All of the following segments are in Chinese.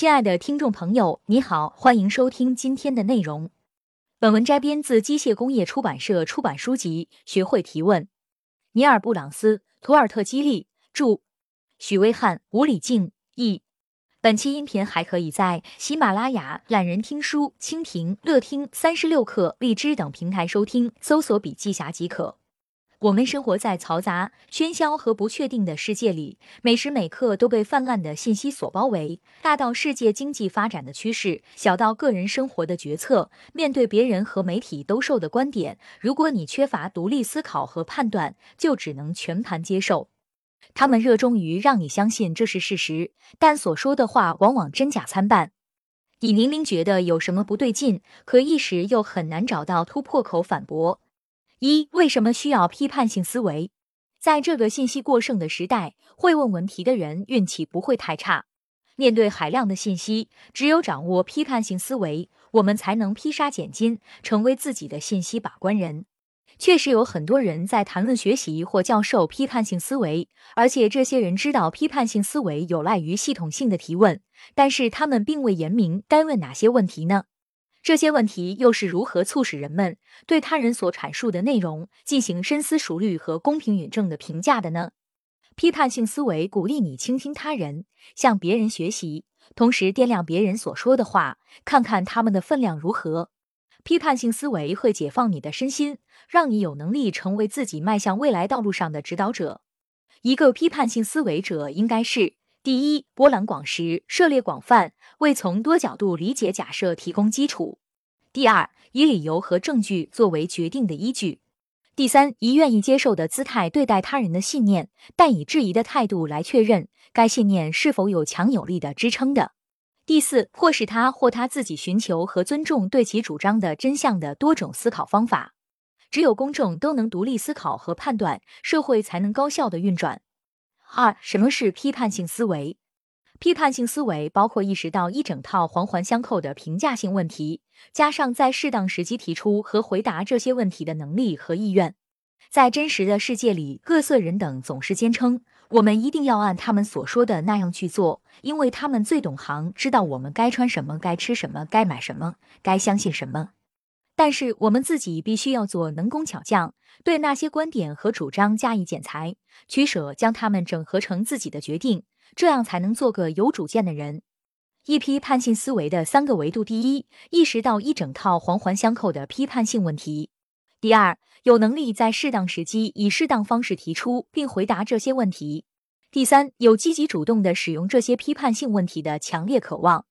亲爱的听众朋友，你好，欢迎收听今天的内容。本文摘编自机械工业出版社出版书籍《学会提问》，尼尔·布朗斯、图尔特基利著，许威汉、吴礼静译。本期音频还可以在喜马拉雅、懒人听书、蜻蜓、乐听、三十六课、荔枝等平台收听，搜索“笔记侠”即可。我们生活在嘈杂、喧嚣和不确定的世界里，每时每刻都被泛滥的信息所包围。大到世界经济发展的趋势，小到个人生活的决策，面对别人和媒体兜售的观点，如果你缺乏独立思考和判断，就只能全盘接受。他们热衷于让你相信这是事实，但所说的话往往真假参半。你明明觉得有什么不对劲，可一时又很难找到突破口反驳。一、为什么需要批判性思维？在这个信息过剩的时代，会问问题的人运气不会太差。面对海量的信息，只有掌握批判性思维，我们才能披沙拣金，成为自己的信息把关人。确实有很多人在谈论学习或教授批判性思维，而且这些人知道批判性思维有赖于系统性的提问，但是他们并未言明该问哪些问题呢？这些问题又是如何促使人们对他人所阐述的内容进行深思熟虑和公平允正的评价的呢？批判性思维鼓励你倾听他人，向别人学习，同时掂量别人所说的话，看看他们的分量如何。批判性思维会解放你的身心，让你有能力成为自己迈向未来道路上的指导者。一个批判性思维者应该是。第一，波澜广识，涉猎广泛，为从多角度理解假设提供基础。第二，以理由和证据作为决定的依据。第三，以愿意接受的姿态对待他人的信念，但以质疑的态度来确认该信念是否有强有力的支撑的。第四，迫使他或他自己寻求和尊重对其主张的真相的多种思考方法。只有公众都能独立思考和判断，社会才能高效的运转。二，什么是批判性思维？批判性思维包括意识到一整套环环相扣的评价性问题，加上在适当时机提出和回答这些问题的能力和意愿。在真实的世界里，各色人等总是坚称我们一定要按他们所说的那样去做，因为他们最懂行，知道我们该穿什么，该吃什么，该买什么，该相信什么。但是我们自己必须要做能工巧匠，对那些观点和主张加以剪裁、取舍，将它们整合成自己的决定，这样才能做个有主见的人。一批判性思维的三个维度：第一，意识到一整套环环相扣的批判性问题；第二，有能力在适当时机以适当方式提出并回答这些问题；第三，有积极主动的使用这些批判性问题的强烈渴望。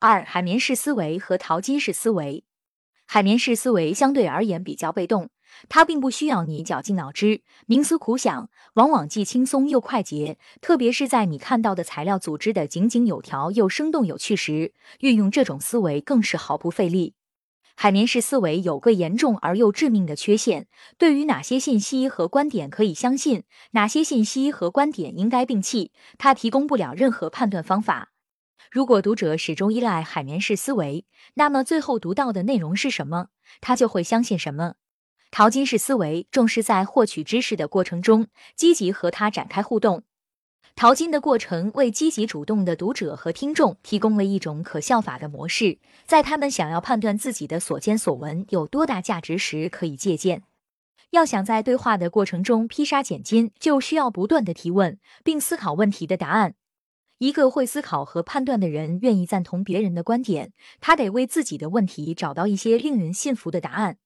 二、海绵式思维和淘金式思维。海绵式思维相对而言比较被动，它并不需要你绞尽脑汁、冥思苦想，往往既轻松又快捷。特别是在你看到的材料组织的井井有条又生动有趣时，运用这种思维更是毫不费力。海绵式思维有个严重而又致命的缺陷：对于哪些信息和观点可以相信，哪些信息和观点应该摒弃，它提供不了任何判断方法。如果读者始终依赖海绵式思维，那么最后读到的内容是什么，他就会相信什么。淘金式思维重视在获取知识的过程中积极和他展开互动。淘金的过程为积极主动的读者和听众提供了一种可效法的模式，在他们想要判断自己的所见所闻有多大价值时可以借鉴。要想在对话的过程中披沙拣金，就需要不断的提问，并思考问题的答案。一个会思考和判断的人，愿意赞同别人的观点。他得为自己的问题找到一些令人信服的答案。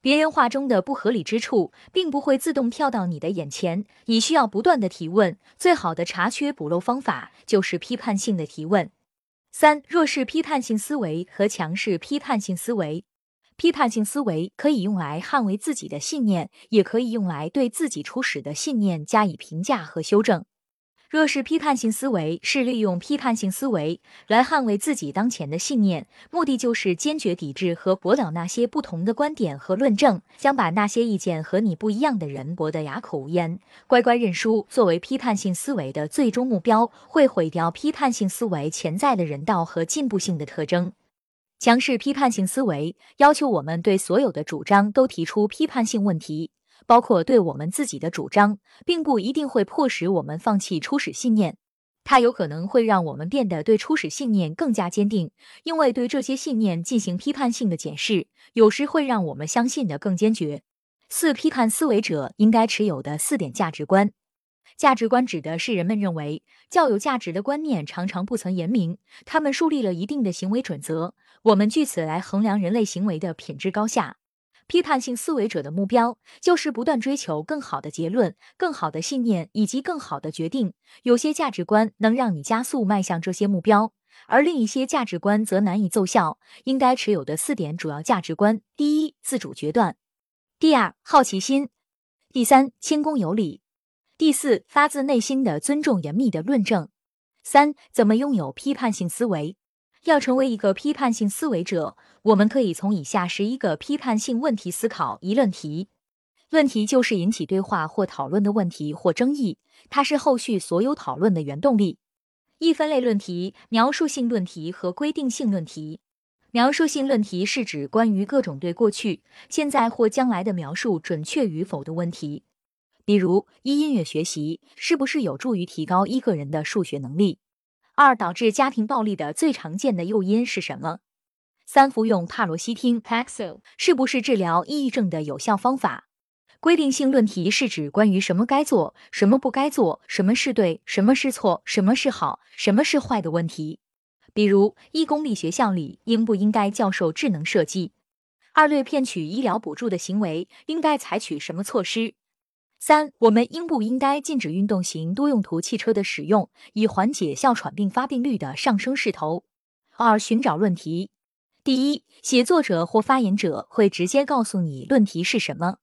别人话中的不合理之处，并不会自动跳到你的眼前，你需要不断的提问。最好的查缺补漏方法就是批判性的提问。三、弱势批判性思维和强势批判性思维。批判性思维可以用来捍卫自己的信念，也可以用来对自己初始的信念加以评价和修正。若是批判性思维是利用批判性思维来捍卫自己当前的信念，目的就是坚决抵制和驳倒那些不同的观点和论证，将把那些意见和你不一样的人驳得哑口无言，乖乖认输。作为批判性思维的最终目标，会毁掉批判性思维潜在的人道和进步性的特征。强势批判性思维要求我们对所有的主张都提出批判性问题。包括对我们自己的主张，并不一定会迫使我们放弃初始信念。它有可能会让我们变得对初始信念更加坚定，因为对这些信念进行批判性的检视，有时会让我们相信的更坚决。四、批判思维者应该持有的四点价值观。价值观指的是人们认为较有价值的观念，常常不曾言明，他们树立了一定的行为准则，我们据此来衡量人类行为的品质高下。批判性思维者的目标就是不断追求更好的结论、更好的信念以及更好的决定。有些价值观能让你加速迈向这些目标，而另一些价值观则难以奏效。应该持有的四点主要价值观：第一，自主决断；第二，好奇心；第三，谦恭有礼；第四，发自内心的尊重严密的论证。三、怎么拥有批判性思维？要成为一个批判性思维者，我们可以从以下十一个批判性问题思考一论题。论题就是引起对话或讨论的问题或争议，它是后续所有讨论的原动力。一分类论题、描述性论题和规定性论题。描述性论题是指关于各种对过去、现在或将来的描述准确与否的问题，比如一音乐学习是不是有助于提高一个人的数学能力？二、导致家庭暴力的最常见的诱因是什么？三、服用帕罗西汀 （Paxil） 是不是治疗抑郁症的有效方法？规定性论题是指关于什么该做、什么不该做、什么是对、什么是错、什么是好、什么是坏的问题。比如，一公立学校里应不应该教授智能设计？二、对骗取医疗补助的行为应该采取什么措施？三，我们应不应该禁止运动型多用途汽车的使用，以缓解哮喘病发病率的上升势头？二，寻找论题。第一，写作者或发言者会直接告诉你论题是什么。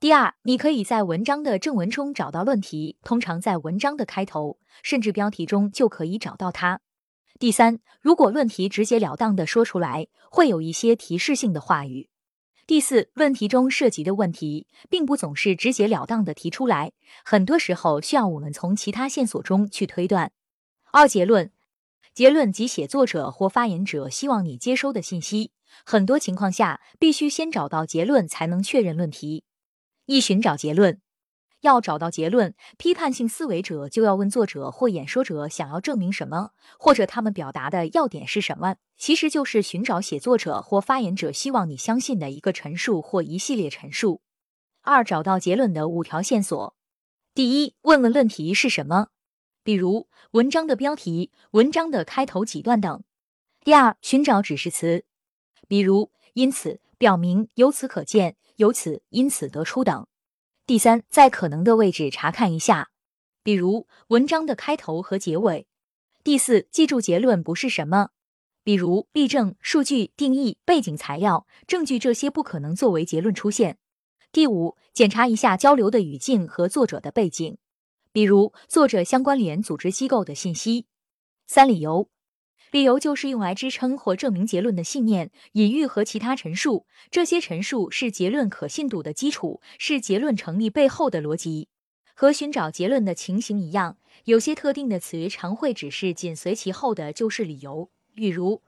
第二，你可以在文章的正文中找到论题，通常在文章的开头，甚至标题中就可以找到它。第三，如果论题直截了当的说出来，会有一些提示性的话语。第四，问题中涉及的问题，并不总是直截了当的提出来，很多时候需要我们从其他线索中去推断。二、结论，结论及写作者或发言者希望你接收的信息，很多情况下必须先找到结论才能确认论题。一、寻找结论。要找到结论，批判性思维者就要问作者或演说者想要证明什么，或者他们表达的要点是什么。其实就是寻找写作者或发言者希望你相信的一个陈述或一系列陈述。二、找到结论的五条线索：第一，问问论题是什么，比如文章的标题、文章的开头几段等；第二，寻找指示词，比如因此、表明、由此可见、由此、因此得出等。第三，在可能的位置查看一下，比如文章的开头和结尾。第四，记住结论不是什么，比如例证、数据、定义、背景材料、证据，这些不可能作为结论出现。第五，检查一下交流的语境和作者的背景，比如作者相关联组织机构的信息。三、理由。理由就是用来支撑或证明结论的信念、隐喻和其他陈述。这些陈述是结论可信度的基础，是结论成立背后的逻辑。和寻找结论的情形一样，有些特定的词常会只是紧随其后的就是理由，比如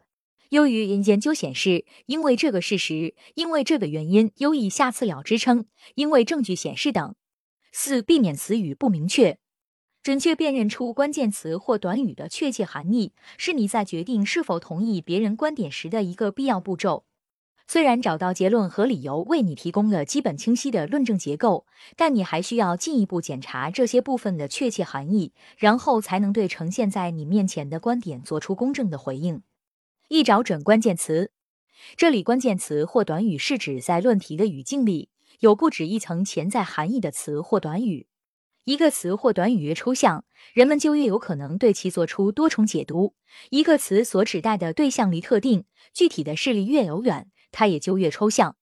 由于研究显示，因为这个事实，因为这个原因，有以下次了支撑，因为证据显示等。四、避免词语不明确。准确辨认出关键词或短语的确切含义，是你在决定是否同意别人观点时的一个必要步骤。虽然找到结论和理由为你提供了基本清晰的论证结构，但你还需要进一步检查这些部分的确切含义，然后才能对呈现在你面前的观点做出公正的回应。一找准关键词，这里关键词或短语是指在论题的语境里有不止一层潜在含义的词或短语。一个词或短语越抽象，人们就越有可能对其做出多重解读。一个词所指代的对象离特定具体的事例越遥远，它也就越抽象。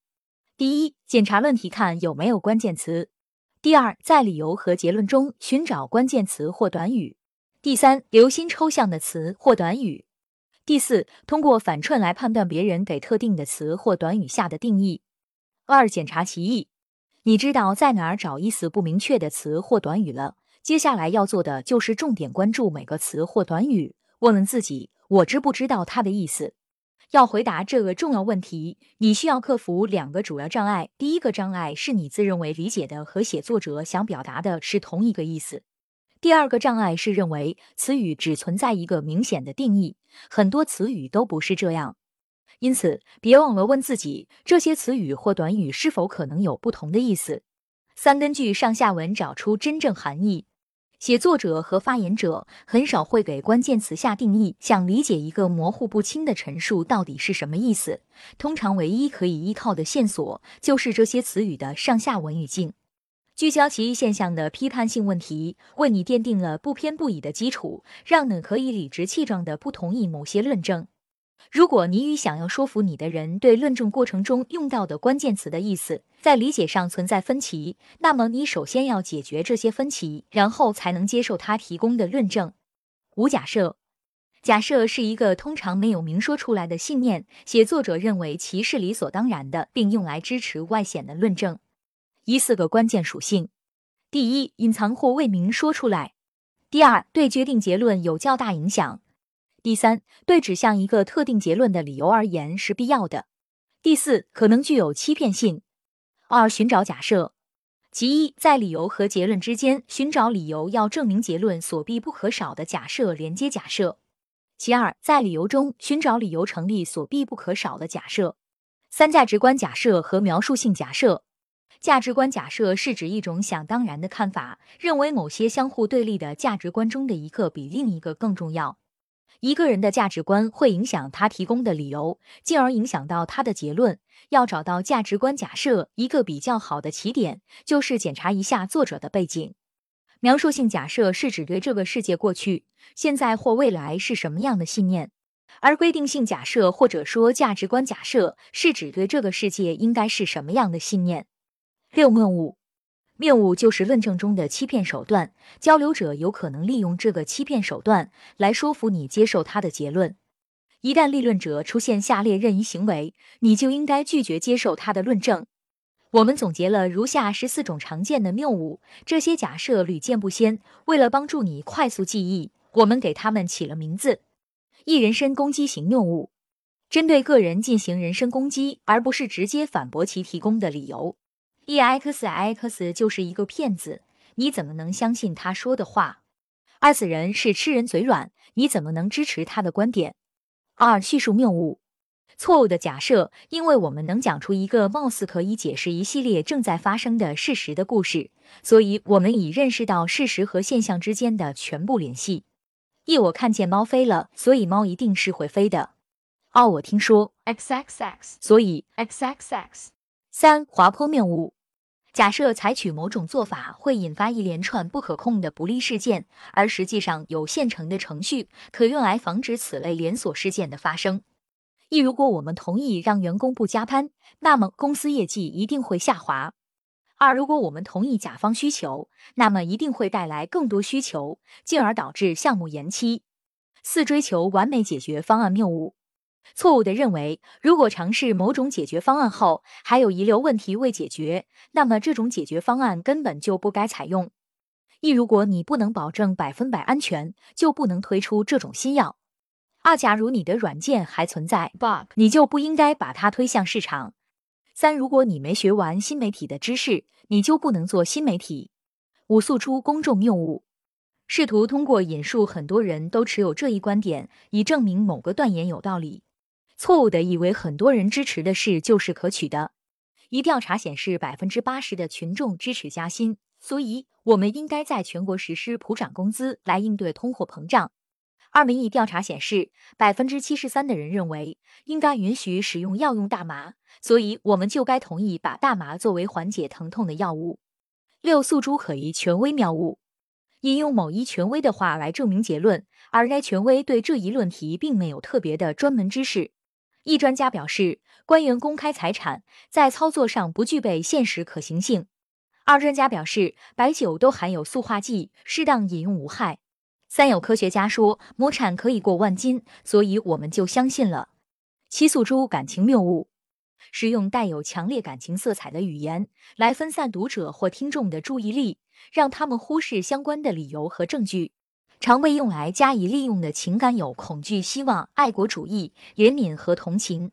第一，检查论题看有没有关键词；第二，在理由和结论中寻找关键词或短语；第三，留心抽象的词或短语；第四，通过反串来判断别人给特定的词或短语下的定义。二，检查歧义。你知道在哪儿找意思不明确的词或短语了。接下来要做的就是重点关注每个词或短语，问问自己：我知不知道它的意思？要回答这个重要问题，你需要克服两个主要障碍。第一个障碍是你自认为理解的和写作者想表达的是同一个意思；第二个障碍是认为词语只存在一个明显的定义，很多词语都不是这样。因此，别忘了问自己，这些词语或短语是否可能有不同的意思。三、根据上下文找出真正含义。写作者和发言者很少会给关键词下定义。想理解一个模糊不清的陈述到底是什么意思，通常唯一可以依靠的线索就是这些词语的上下文语境。聚焦奇异现象的批判性问题，为你奠定了不偏不倚的基础，让你可以理直气壮地不同意某些论证。如果你与想要说服你的人对论证过程中用到的关键词的意思在理解上存在分歧，那么你首先要解决这些分歧，然后才能接受他提供的论证。无假设，假设是一个通常没有明说出来的信念，写作者认为其是理所当然的，并用来支持外显的论证。一四个关键属性：第一，隐藏或未明说出来；第二，对决定结论有较大影响。第三，对指向一个特定结论的理由而言是必要的。第四，可能具有欺骗性。二、寻找假设，其一，在理由和结论之间寻找理由要证明结论所必不可少的假设连接假设；其二，在理由中寻找理由成立所必不可少的假设。三、价值观假设和描述性假设。价值观假设是指一种想当然的看法，认为某些相互对立的价值观中的一个比另一个更重要。一个人的价值观会影响他提供的理由，进而影响到他的结论。要找到价值观假设一个比较好的起点，就是检查一下作者的背景。描述性假设是指对这个世界过去、现在或未来是什么样的信念，而规定性假设或者说价值观假设是指对这个世界应该是什么样的信念。六谬误。谬误就是论证中的欺骗手段，交流者有可能利用这个欺骗手段来说服你接受他的结论。一旦立论者出现下列任意行为，你就应该拒绝接受他的论证。我们总结了如下十四种常见的谬误，这些假设屡见不鲜。为了帮助你快速记忆，我们给他们起了名字：一人身攻击型谬误，针对个人进行人身攻击，而不是直接反驳其提供的理由。E x x 就是一个骗子，你怎么能相信他说的话？二此人是吃人嘴软，你怎么能支持他的观点？二叙述谬误，错误的假设，因为我们能讲出一个貌似可以解释一系列正在发生的事实的故事，所以我们已认识到事实和现象之间的全部联系。一我看见猫飞了，所以猫一定是会飞的。二我听说 x x x，所以 x x x。三滑坡谬误。假设采取某种做法会引发一连串不可控的不利事件，而实际上有现成的程序可用来防止此类连锁事件的发生。一，如果我们同意让员工不加班，那么公司业绩一定会下滑。二，如果我们同意甲方需求，那么一定会带来更多需求，进而导致项目延期。四，追求完美解决方案谬误。错误的认为，如果尝试某种解决方案后还有遗留问题未解决，那么这种解决方案根本就不该采用。一，如果你不能保证百分百安全，就不能推出这种新药。二，假如你的软件还存在 bug，你就不应该把它推向市场。三，如果你没学完新媒体的知识，你就不能做新媒体。五，诉诸公众谬误。试图通过引述很多人都持有这一观点，以证明某个断言有道理。错误的以为很多人支持的事就是可取的。一调查显示，百分之八十的群众支持加薪，所以我们应该在全国实施普涨工资来应对通货膨胀。二民意调查显示，百分之七十三的人认为应该允许使用药用大麻，所以我们就该同意把大麻作为缓解疼痛的药物。六诉诸可疑权威谬误，引用某一权威的话来证明结论，而该权威对这一论题并没有特别的专门知识。一专家表示，官员公开财产在操作上不具备现实可行性。二专家表示，白酒都含有塑化剂，适当饮用无害。三有科学家说，亩产可以过万斤，所以我们就相信了。七诉诸感情谬误，使用带有强烈感情色彩的语言来分散读者或听众的注意力，让他们忽视相关的理由和证据。常被用来加以利用的情感有恐惧、希望、爱国主义、怜悯和同情。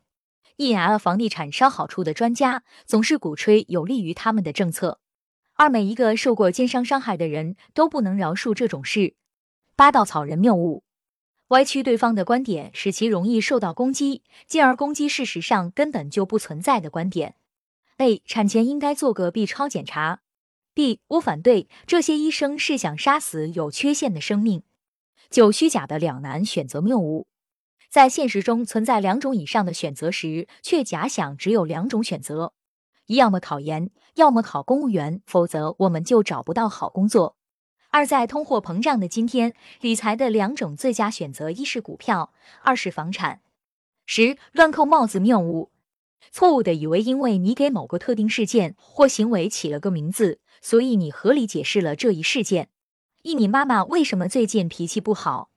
E L 房地产稍好处的专家总是鼓吹有利于他们的政策。二，每一个受过奸商伤害的人都不能饶恕这种事。八，稻草人谬误，歪曲对方的观点，使其容易受到攻击，进而攻击事实上根本就不存在的观点。A，产前应该做个 B 超检查。B，我反对，这些医生是想杀死有缺陷的生命。九，虚假的两难选择谬误，在现实中存在两种以上的选择时，却假想只有两种选择。一要么考研，要么考公务员，否则我们就找不到好工作。二在通货膨胀的今天，理财的两种最佳选择，一是股票，二是房产。十乱扣帽子谬误，错误的以为因为你给某个特定事件或行为起了个名字，所以你合理解释了这一事件。一你妈妈为什么最近脾气不好？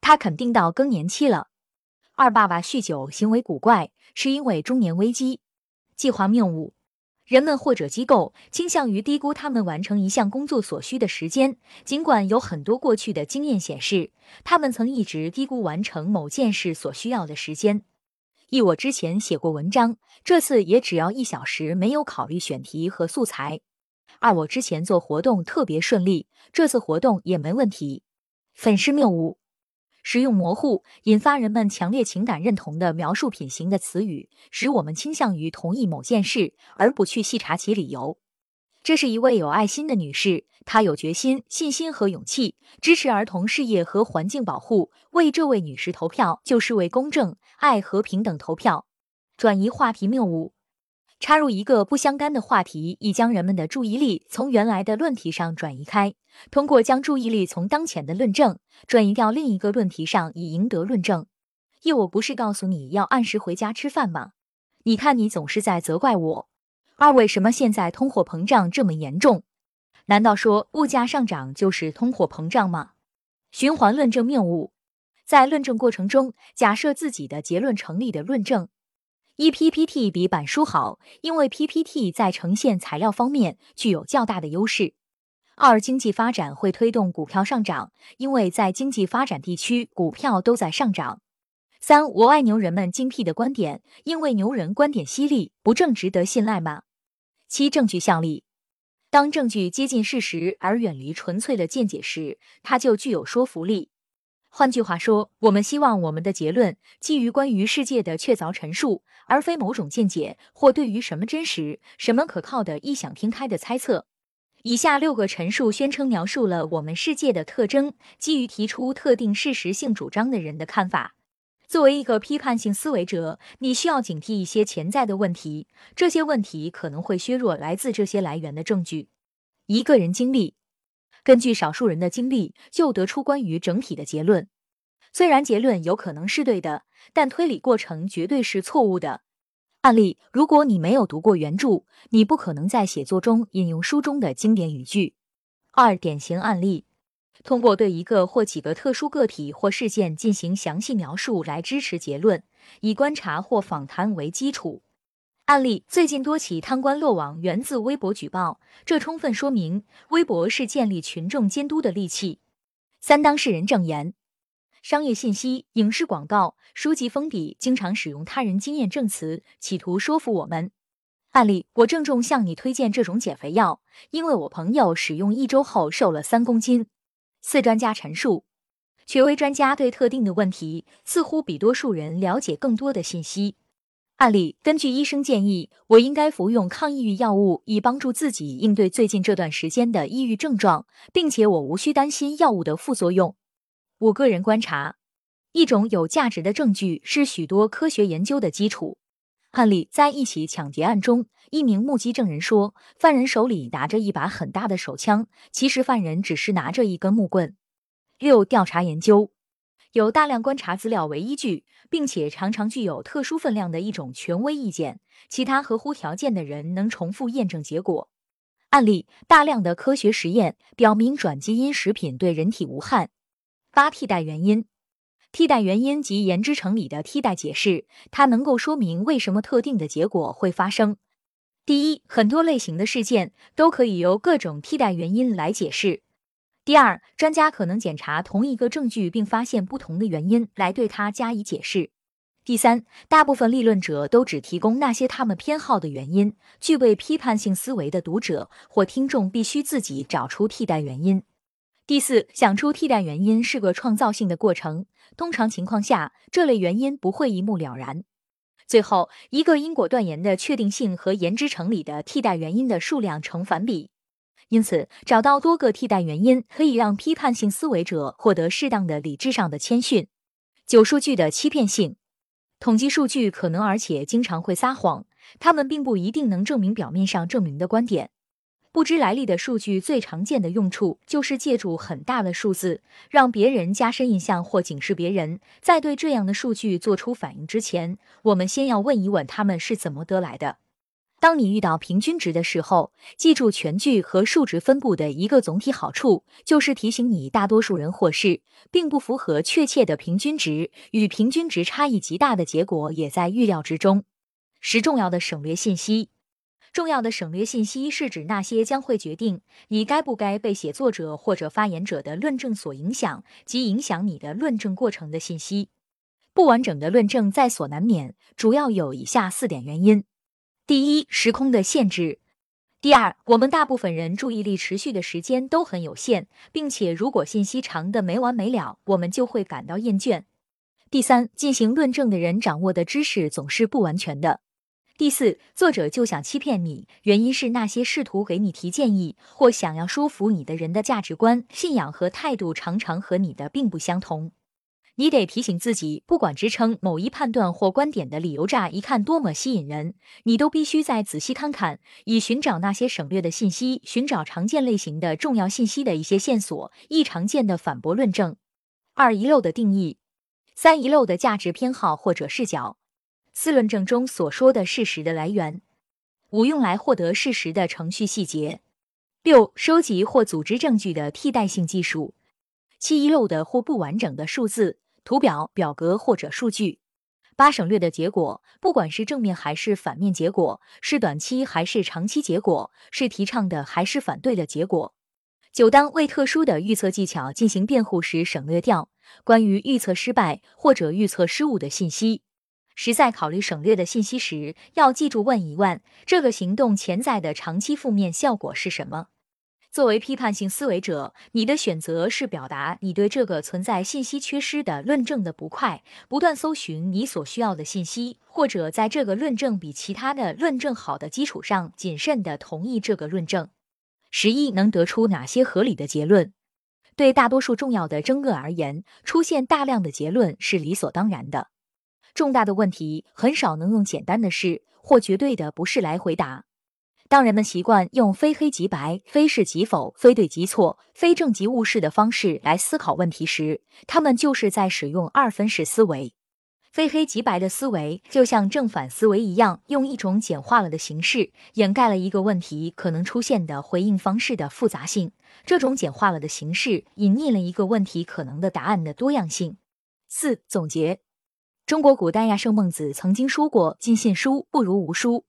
她肯定到更年期了。二爸爸酗酒，行为古怪，是因为中年危机。计划谬误。人们或者机构倾向于低估他们完成一项工作所需的时间，尽管有很多过去的经验显示，他们曾一直低估完成某件事所需要的时间。一，我之前写过文章，这次也只要一小时，没有考虑选题和素材。二，我之前做活动特别顺利，这次活动也没问题。粉饰谬误。使用模糊、引发人们强烈情感认同的描述品行的词语，使我们倾向于同意某件事，而不去细查其理由。这是一位有爱心的女士，她有决心、信心和勇气，支持儿童事业和环境保护。为这位女士投票，就是为公正、爱和平等投票。转移话题谬误。插入一个不相干的话题，以将人们的注意力从原来的论题上转移开。通过将注意力从当前的论证转移到另一个论题上，以赢得论证。一，我不是告诉你要按时回家吃饭吗？你看，你总是在责怪我。二，为什么现在通货膨胀这么严重？难道说物价上涨就是通货膨胀吗？循环论证谬误，在论证过程中假设自己的结论成立的论证。一 PPT 比板书好，因为 PPT 在呈现材料方面具有较大的优势。二、经济发展会推动股票上涨，因为在经济发展地区，股票都在上涨。三、我爱牛人们精辟的观点，因为牛人观点犀利，不正值得信赖吗？七、证据效力，当证据接近事实而远离纯粹的见解时，它就具有说服力。换句话说，我们希望我们的结论基于关于世界的确凿陈述，而非某种见解或对于什么真实、什么可靠的异想天开的猜测。以下六个陈述宣称描述了我们世界的特征，基于提出特定事实性主张的人的看法。作为一个批判性思维者，你需要警惕一些潜在的问题，这些问题可能会削弱来自这些来源的证据。一个人经历。根据少数人的经历，就得出关于整体的结论。虽然结论有可能是对的，但推理过程绝对是错误的。案例：如果你没有读过原著，你不可能在写作中引用书中的经典语句。二、典型案例：通过对一个或几个特殊个体或事件进行详细描述来支持结论，以观察或访谈为基础。案例：最近多起贪官落网源自微博举报，这充分说明微博是建立群众监督的利器。三、当事人证言：商业信息、影视广告、书籍封底经常使用他人经验证词，企图说服我们。案例：我郑重向你推荐这种减肥药，因为我朋友使用一周后瘦了三公斤。四、专家陈述：权威专家对特定的问题似乎比多数人了解更多的信息。案例：根据医生建议，我应该服用抗抑郁药物，以帮助自己应对最近这段时间的抑郁症状，并且我无需担心药物的副作用。我个人观察，一种有价值的证据是许多科学研究的基础。案例：在一起抢劫案中，一名目击证人说，犯人手里拿着一把很大的手枪，其实犯人只是拿着一根木棍。六、调查研究。有大量观察资料为依据，并且常常具有特殊分量的一种权威意见，其他合乎条件的人能重复验证结果。案例：大量的科学实验表明转基因食品对人体无害。八、替代原因。替代原因及言之成理的替代解释，它能够说明为什么特定的结果会发生。第一，很多类型的事件都可以由各种替代原因来解释。第二，专家可能检查同一个证据并发现不同的原因来对它加以解释。第三，大部分立论者都只提供那些他们偏好的原因，具备批判性思维的读者或听众必须自己找出替代原因。第四，想出替代原因是个创造性的过程，通常情况下，这类原因不会一目了然。最后，一个因果断言的确定性和言之成理的替代原因的数量成反比，因此，找到多个替代原因可以让批判性思维者获得适当的理智上的谦逊。九、数据的欺骗性。统计数据可能而且经常会撒谎，他们并不一定能证明表面上证明的观点。不知来历的数据最常见的用处就是借助很大的数字，让别人加深印象或警示别人。在对这样的数据做出反应之前，我们先要问一问他们是怎么得来的。当你遇到平均值的时候，记住全距和数值分布的一个总体好处，就是提醒你，大多数人或是并不符合确切的平均值，与平均值差异极大的结果也在预料之中。十重要的省略信息，重要的省略信息是指那些将会决定你该不该被写作者或者发言者的论证所影响及影响你的论证过程的信息。不完整的论证在所难免，主要有以下四点原因。第一，时空的限制；第二，我们大部分人注意力持续的时间都很有限，并且如果信息长的没完没了，我们就会感到厌倦；第三，进行论证的人掌握的知识总是不完全的；第四，作者就想欺骗你，原因是那些试图给你提建议或想要说服你的人的价值观、信仰和态度常常和你的并不相同。你得提醒自己，不管支撑某一判断或观点的理由乍一看多么吸引人，你都必须再仔细看看，以寻找那些省略的信息，寻找常见类型的重要信息的一些线索，一常见的反驳论证。二遗漏的定义，三遗漏的价值偏好或者视角，四论证中所说的事实的来源，五用来获得事实的程序细节，六收集或组织证据的替代性技术，七遗漏的或不完整的数字。图表、表格或者数据，八省略的结果，不管是正面还是反面结果，是短期还是长期结果，是提倡的还是反对的结果。九当为特殊的预测技巧进行辩护时，省略掉关于预测失败或者预测失误的信息。实在考虑省略的信息时，要记住问一问：这个行动潜在的长期负面效果是什么？作为批判性思维者，你的选择是表达你对这个存在信息缺失的论证的不快，不断搜寻你所需要的信息，或者在这个论证比其他的论证好的基础上，谨慎地同意这个论证。十一能得出哪些合理的结论？对大多数重要的争论而言，出现大量的结论是理所当然的。重大的问题很少能用简单的是或绝对的不是来回答。当人们习惯用非黑即白、非是即否、非对即错、非正即误式的方式来思考问题时，他们就是在使用二分式思维。非黑即白的思维就像正反思维一样，用一种简化了的形式掩盖了一个问题可能出现的回应方式的复杂性。这种简化了的形式隐匿了一个问题可能的答案的多样性。四、总结：中国古代亚圣孟子曾经说过：“尽信书不如无书。”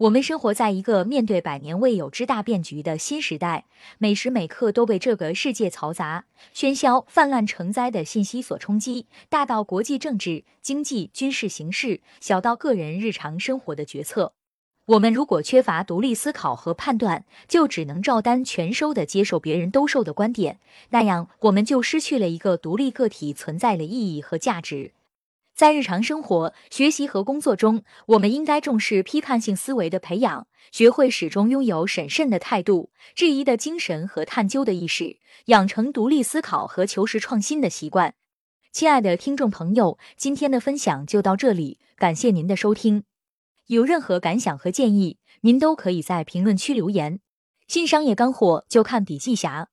我们生活在一个面对百年未有之大变局的新时代，每时每刻都被这个世界嘈杂、喧嚣、泛滥成灾的信息所冲击，大到国际政治、经济、军事形势，小到个人日常生活的决策。我们如果缺乏独立思考和判断，就只能照单全收的接受别人兜售的观点，那样我们就失去了一个独立个体存在的意义和价值。在日常生活、学习和工作中，我们应该重视批判性思维的培养，学会始终拥有审慎的态度、质疑的精神和探究的意识，养成独立思考和求实创新的习惯。亲爱的听众朋友，今天的分享就到这里，感谢您的收听。有任何感想和建议，您都可以在评论区留言。新商业干货就看笔记侠。